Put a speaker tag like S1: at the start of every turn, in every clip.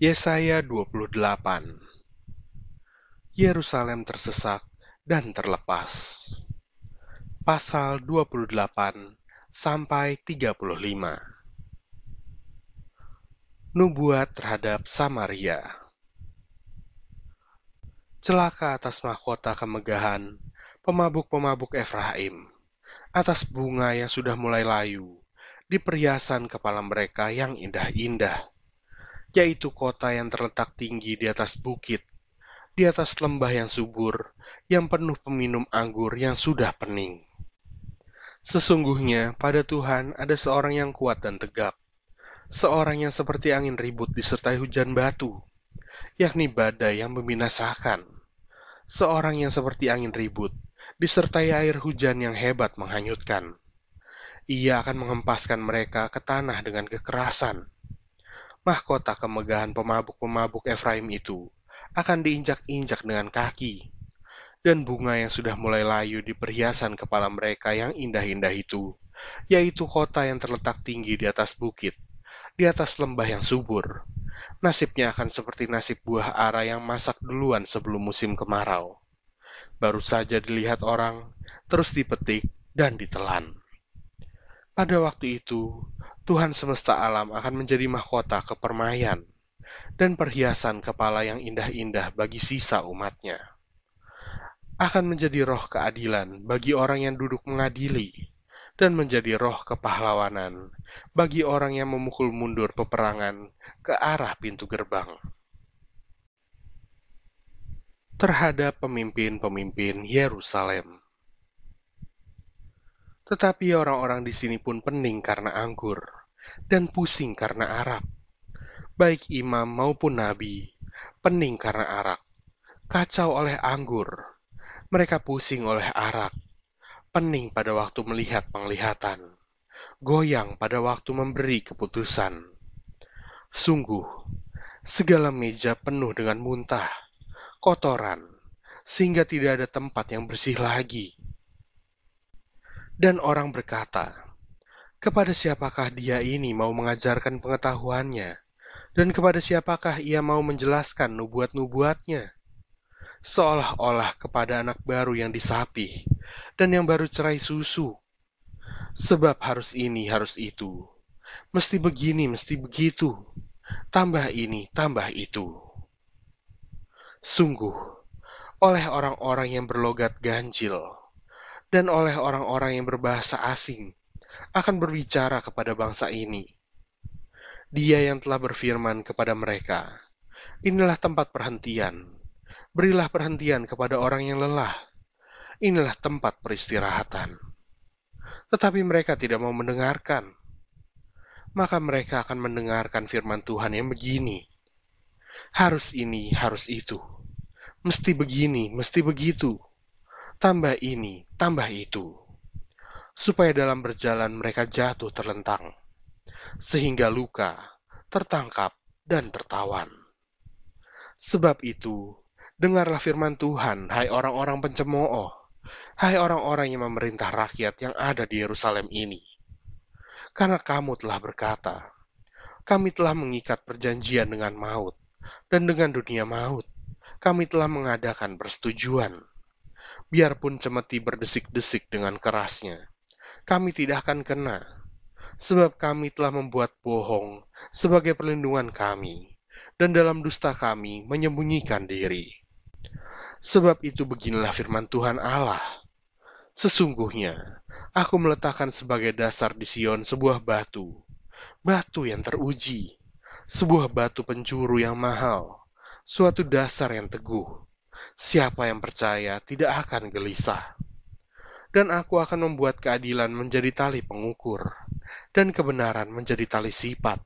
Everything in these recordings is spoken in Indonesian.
S1: Yesaya 28 Yerusalem tersesak dan terlepas. Pasal 28 sampai 35 Nubuat terhadap Samaria. Celaka atas mahkota kemegahan pemabuk-pemabuk Efraim atas bunga yang sudah mulai layu di perhiasan kepala mereka yang indah-indah yaitu kota yang terletak tinggi di atas bukit, di atas lembah yang subur, yang penuh peminum anggur yang sudah pening. Sesungguhnya pada Tuhan ada seorang yang kuat dan tegap, seorang yang seperti angin ribut disertai hujan batu, yakni badai yang membinasakan, seorang yang seperti angin ribut disertai air hujan yang hebat menghanyutkan. Ia akan menghempaskan mereka ke tanah dengan kekerasan mahkota kemegahan pemabuk-pemabuk Efraim itu akan diinjak-injak dengan kaki, dan bunga yang sudah mulai layu di perhiasan kepala mereka yang indah-indah itu, yaitu kota yang terletak tinggi di atas bukit, di atas lembah yang subur. Nasibnya akan seperti nasib buah ara yang masak duluan sebelum musim kemarau. Baru saja dilihat orang, terus dipetik dan ditelan. Pada waktu itu, Tuhan semesta alam akan menjadi mahkota kepermaian dan perhiasan kepala yang indah-indah bagi sisa umatnya. Akan menjadi roh keadilan bagi orang yang duduk mengadili, dan menjadi roh kepahlawanan bagi orang yang memukul mundur peperangan ke arah pintu gerbang. Terhadap pemimpin-pemimpin Yerusalem. Tetapi orang-orang di sini pun pening karena anggur dan pusing karena arak. Baik imam maupun nabi, pening karena arak, kacau oleh anggur, mereka pusing oleh arak, pening pada waktu melihat penglihatan, goyang pada waktu memberi keputusan. Sungguh, segala meja penuh dengan muntah, kotoran, sehingga tidak ada tempat yang bersih lagi. Dan orang berkata, kepada siapakah dia ini mau mengajarkan pengetahuannya? Dan kepada siapakah ia mau menjelaskan nubuat-nubuatnya? Seolah-olah kepada anak baru yang disapih dan yang baru cerai susu. Sebab harus ini, harus itu. Mesti begini, mesti begitu. Tambah ini, tambah itu. Sungguh, oleh orang-orang yang berlogat ganjil, dan oleh orang-orang yang berbahasa asing, akan berbicara kepada bangsa ini. Dia yang telah berfirman kepada mereka, Inilah tempat perhentian, berilah perhentian kepada orang yang lelah. Inilah tempat peristirahatan. Tetapi mereka tidak mau mendengarkan. Maka mereka akan mendengarkan firman Tuhan yang begini. Harus ini, harus itu. Mesti begini, mesti begitu. Tambah ini, tambah itu supaya dalam berjalan mereka jatuh terlentang, sehingga luka, tertangkap, dan tertawan. Sebab itu, dengarlah firman Tuhan, hai orang-orang pencemooh, hai orang-orang yang memerintah rakyat yang ada di Yerusalem ini. Karena kamu telah berkata, kami telah mengikat perjanjian dengan maut, dan dengan dunia maut, kami telah mengadakan persetujuan. Biarpun cemeti berdesik-desik dengan kerasnya, kami tidak akan kena, sebab kami telah membuat bohong sebagai perlindungan kami, dan dalam dusta kami menyembunyikan diri. Sebab itu beginilah firman Tuhan Allah. Sesungguhnya, aku meletakkan sebagai dasar di Sion sebuah batu, batu yang teruji, sebuah batu pencuru yang mahal, suatu dasar yang teguh. Siapa yang percaya tidak akan gelisah dan aku akan membuat keadilan menjadi tali pengukur, dan kebenaran menjadi tali sifat.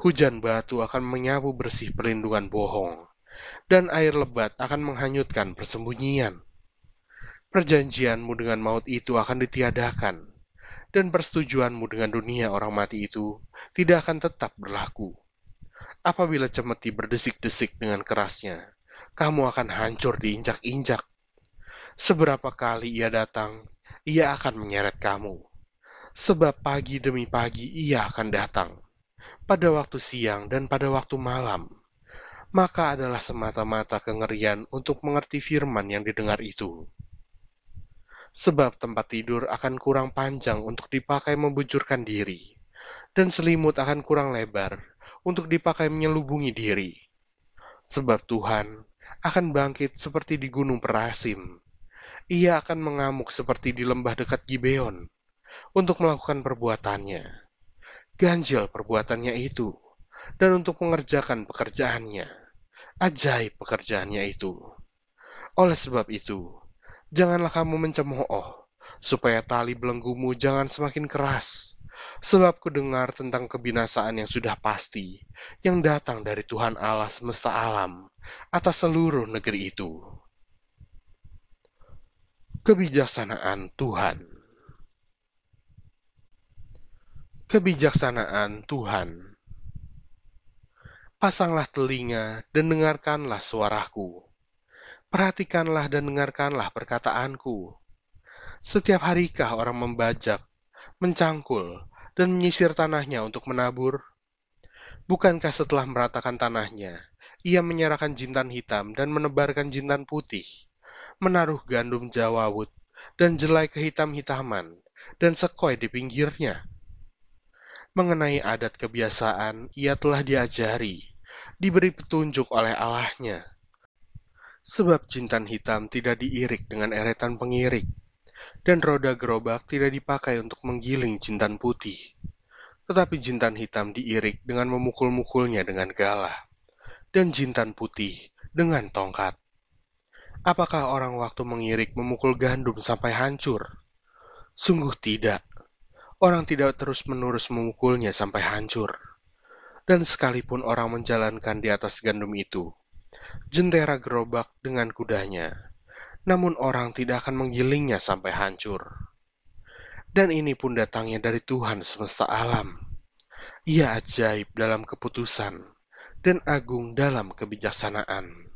S1: Hujan batu akan menyapu bersih perlindungan bohong, dan air lebat akan menghanyutkan persembunyian. Perjanjianmu dengan maut itu akan ditiadakan, dan persetujuanmu dengan dunia orang mati itu tidak akan tetap berlaku. Apabila cemeti berdesik-desik dengan kerasnya, kamu akan hancur diinjak-injak Seberapa kali ia datang, ia akan menyeret kamu. Sebab pagi demi pagi ia akan datang, pada waktu siang dan pada waktu malam, maka adalah semata-mata kengerian untuk mengerti firman yang didengar itu. Sebab tempat tidur akan kurang panjang untuk dipakai membujurkan diri, dan selimut akan kurang lebar untuk dipakai menyelubungi diri. Sebab Tuhan akan bangkit seperti di gunung Perasim. Ia akan mengamuk seperti di lembah dekat Gibeon untuk melakukan perbuatannya. Ganjil perbuatannya itu, dan untuk mengerjakan pekerjaannya. Ajaib pekerjaannya itu. Oleh sebab itu, janganlah kamu mencemooh, supaya tali belenggumu jangan semakin keras. Sebab ku dengar tentang kebinasaan yang sudah pasti, yang datang dari Tuhan Allah semesta alam, atas seluruh negeri itu. Kebijaksanaan Tuhan Kebijaksanaan Tuhan Pasanglah telinga dan dengarkanlah suaraku. Perhatikanlah dan dengarkanlah perkataanku. Setiap harikah orang membajak, mencangkul, dan menyisir tanahnya untuk menabur? Bukankah setelah meratakan tanahnya, ia menyerahkan jintan hitam dan menebarkan jintan putih, menaruh gandum jawawut dan jelai kehitam-hitaman, dan sekoi di pinggirnya? Mengenai adat kebiasaan, ia telah diajari, diberi petunjuk oleh Allahnya. Sebab jintan hitam tidak diirik dengan eretan pengirik, dan roda gerobak tidak dipakai untuk menggiling jintan putih. Tetapi jintan hitam diirik dengan memukul-mukulnya dengan galah, dan jintan putih dengan tongkat. Apakah orang waktu mengirik memukul gandum sampai hancur? Sungguh tidak orang tidak terus-menerus memukulnya sampai hancur. Dan sekalipun orang menjalankan di atas gandum itu, jentera gerobak dengan kudanya, namun orang tidak akan menggilingnya sampai hancur. Dan ini pun datangnya dari Tuhan semesta alam. Ia ajaib dalam keputusan dan agung dalam kebijaksanaan.